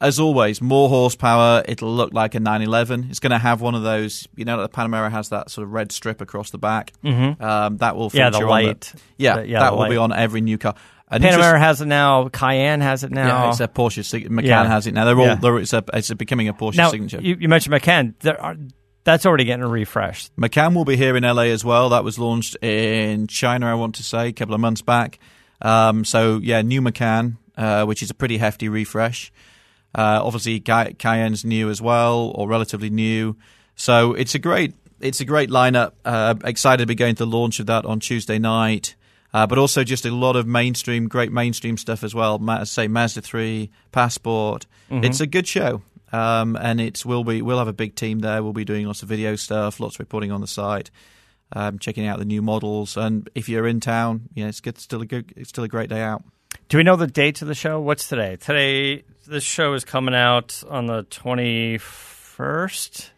as always, more horsepower. It'll look like a 911. It's going to have one of those. You know, the Panamera has that sort of red strip across the back. Mhm. Um, that will feature Yeah, the light. yeah, The- yeah, that the will be on every new car. Panamera has it now. Cayenne has it now. Yeah, it's a Porsche. sig- Macan Yeah. has it now. They're all. Yeah. They're, it's a. It's a becoming a Porsche now, signature. You, you mentioned Macan. There are, that's already getting a refresh. Macan will be here in LA as well. That was launched in China, I want to say, a couple of months back. Um, so yeah, new Macan, uh, which is a pretty hefty refresh. Uh, obviously, Cay- Cayenne's new as well, or relatively new. So it's a great, it's a great lineup. Uh, excited to be going to the launch of that on Tuesday night. Uh, but also just a lot of mainstream, great mainstream stuff as well. Ma- say Mazda three, Passport. Mhm. It's a good show, um, and it will be. We'll have a big team there. We'll be doing lots of video stuff, lots of reporting on the site, um, checking out the new models. And if you're in town, yeah, it's good. Still a good. It's still a great day out. Do we know the dates of the show? What's today? Today, this show is coming out on the twenty first.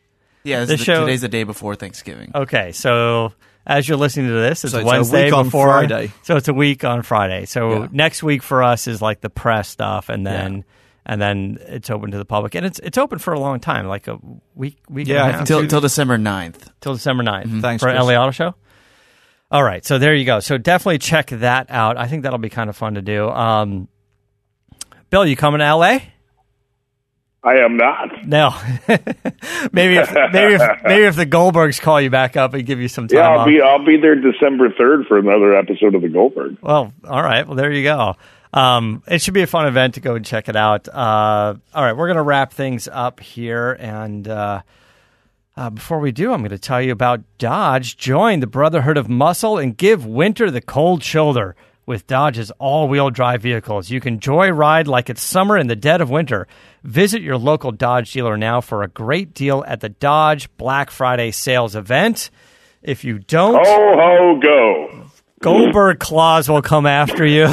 Yeah, this the is the- show today's the day before Thanksgiving. Okay, so as you're listening to this, it's So it's a Wednesday week on before Friday. So it's a week on Friday. So Yeah. next week for us is like the press stuff, and then and then it's open to the public, and it's it's open for a long time, like a week week. Yeah, I and a half, think Till two- till December 9th. till December 9th Mm-hmm. Thanks, for Chris. LA Auto Show. All right, so there you go. So definitely check that out. I think that'll be kind of fun to do. Um, Bill, you coming to LA? I am not. No. maybe if maybe if maybe if the Goldbergs call you back up and give you some time Yeah, I'll off. be I'll be there December third for another episode of the Goldberg. Well, all right. Well, there you go. Um, it should be a fun event to go and check it out. Uh, all right, we're going to wrap things up here. And uh, uh, before we do, I'm going to tell you about Dodge. Join the Brotherhood of Muscle and give winter the cold shoulder. With Dodge's all wheel drive vehicles, you can joyride like it's summer in the dead of winter. Visit your local Dodge dealer now for a great deal at the Dodge Black Friday sales event. If you don't, Ho ho go! Goldberg claws will come after you.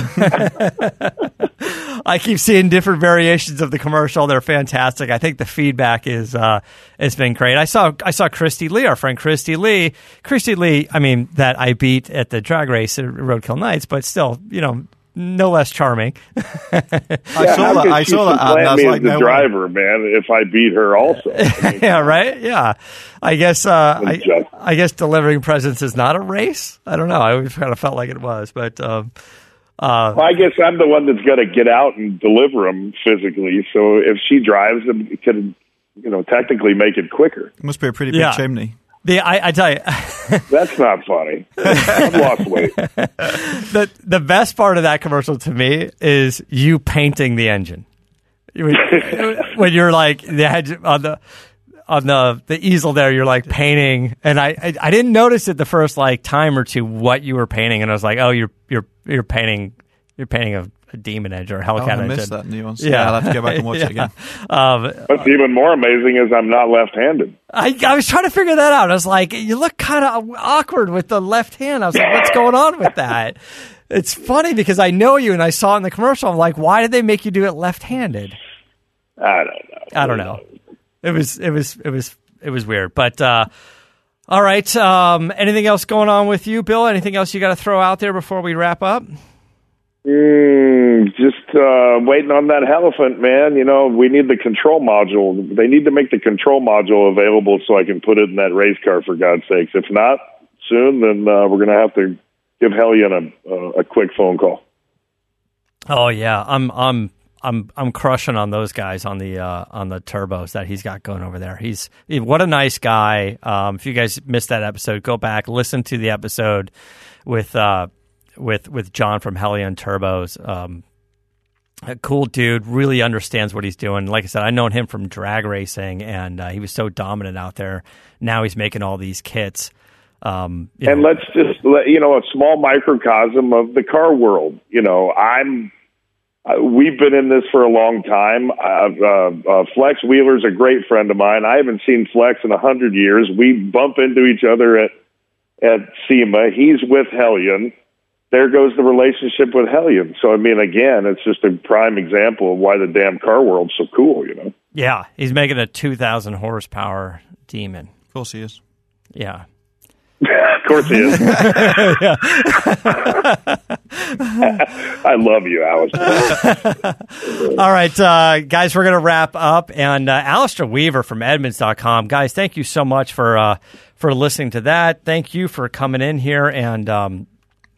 I keep seeing different variations of the commercial. They're fantastic. I think the feedback is uh, it's been great. I saw I saw Christy Lee, our friend Christy Lee. Christy Lee, I mean that I beat at the drag race at Roadkill Nights, but still, you know, no less charming. I Yeah, saw how that. I saw that. and I was like, as the no way. driver, man. If I beat her, also. I mean, yeah, right. Yeah, I guess uh, I, Just- I guess delivering presents is not a race. I don't know. I always kind of felt like it was, but. Um, uh, Well, I guess I'm the one that's got to get out and deliver them physically. So if she drives them, it could, you know, technically make it quicker. Must be a pretty big Yeah. chimney. The I, I tell you. That's not funny. I've lost weight. the the best part of that commercial to me is you painting the engine. When, you're like the on the on the the easel there, you're like painting, and I, I I didn't notice it the first like time or two what you were painting, and I was like, oh, you're you're you're painting you're painting a demon engine or a Oh, Hellcat I engine. missed that nuance. Yeah, I'll have to go back and watch it again. Um, What's even more amazing is I'm not left-handed. I, I was trying to figure that out. I was like, you look kind of awkward with the left hand. I was like, what's going on with that? It's funny because I know you and I saw it in the commercial. I'm like, why did they make you do it left handed? I don't know. I don't know. It was, it was, it was, it was weird. But, uh, all right. Um, anything else going on with you, Bill? Anything else you got to throw out there before we wrap up? Mm, just uh, waiting on that Hellephant, man. You know, we need the control module. They need to make the control module available so I can put it in that race car, for God's sakes. If not soon, then uh, we're going to have to give Hellion a, a quick phone call. Oh yeah, I'm I'm I'm I'm crushing on those guys on the uh, on the turbos that he's got going over there. He's what a nice guy. Um, if you guys missed that episode, go back listen to the episode with uh, with with John from Hellion Turbos. Um, a cool dude, really understands what he's doing. Like I said, I known him from drag racing, and uh, he was so dominant out there. Now he's making all these kits. Um, and know, let's just let you know a small microcosm of the car world. You know, I'm. Uh, we've been in this for a long time. Uh, uh, Flex Wheeler's a great friend of mine. I haven't seen Flex in a hundred years. We bump into each other at at SEMA. He's with Hellion. There goes the relationship with Hellion. So I mean, again, it's just a prime example of why the damn car world's so cool. You know. yeah, he's making a two thousand horsepower demon. Of course he is. Yeah. of course he is. I love you, Alice. All right, uh, guys, we're going to wrap up. And uh, Alistair Weaver from Edmunds.com. Guys, thank you so much for uh, for listening to that. Thank you for coming in here. And um,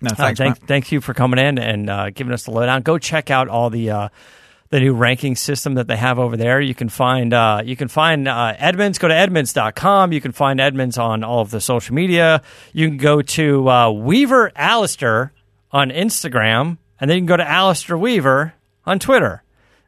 no, thanks, uh, thank, thank you for coming in and uh, giving us the lowdown. Go check out all the uh, the new ranking system that they have over there. You can find uh, you can find uh, Edmunds. Go to Edmunds.com. You can find Edmunds on all of the social media. You can go to uh, Weaver Alistair on Instagram, and then you can go to Alistair Weaver on Twitter.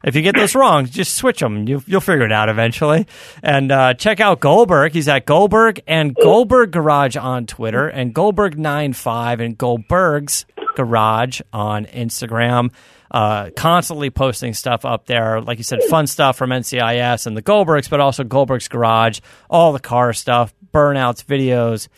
If you get those wrong, just switch them. You, will figure it out eventually. And uh, check out Goldberg. He's at Goldberg and Goldberg Garage on Twitter, and Goldberg95 and Goldberg's Garage on Instagram. Uh, constantly posting stuff up there. Like you said, fun stuff from NCIS and the Goldbergs, but also Goldberg's Garage, all the car stuff, burnouts, videos,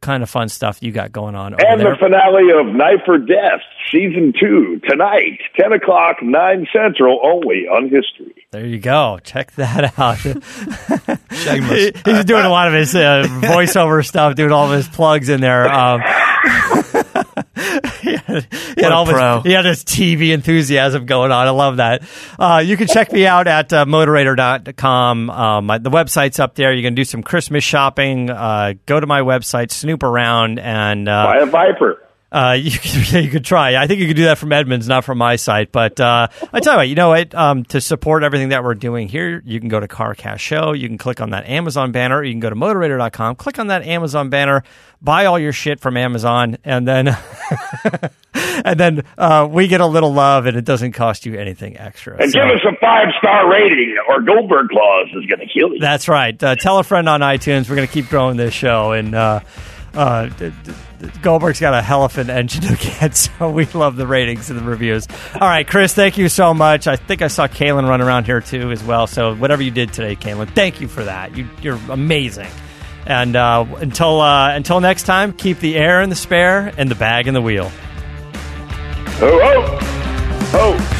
kind of fun stuff you got going on. and there. the finale of Knife or Death, season two, tonight, 10 o'clock, 9 Central, only on History. There you go. Check that out. Shameless. He's doing a lot of his uh, voiceover stuff, doing all of his plugs in there. Um, he had, he had all this, he had this TV enthusiasm going on. I love that. Uh, you can check me out at uh, motorator.com. Um, my, the website's up there. You can do some Christmas shopping. Uh, go to my website, snoop around, and uh, buy a Viper. Uh, you could, you could try. I think you could do that from Edmunds, not from my site. But uh, I tell you what, you know what? Um, to support everything that we're doing here, you can go to CarCast Show. You can click on that Amazon banner. You can go to Motorator.com, click on that Amazon banner, buy all your shit from Amazon, and then and then uh, we get a little love, and it doesn't cost you anything extra. And So- give us a five star rating, or Goldberg Claus is going to kill you. That's right. Uh, tell a friend on iTunes. We're going to keep growing this show, and uh, d- d- Goldberg's got a hell of an engine to get, so we love the ratings and the reviews. All right, Chris, thank you so much. I think I saw Kalen run around here too as well. So whatever you did today, Kalen, thank you for that. You, you're amazing. And uh, until uh, until next time, keep the air in the spare and the bag in the wheel. Oh, oh, oh.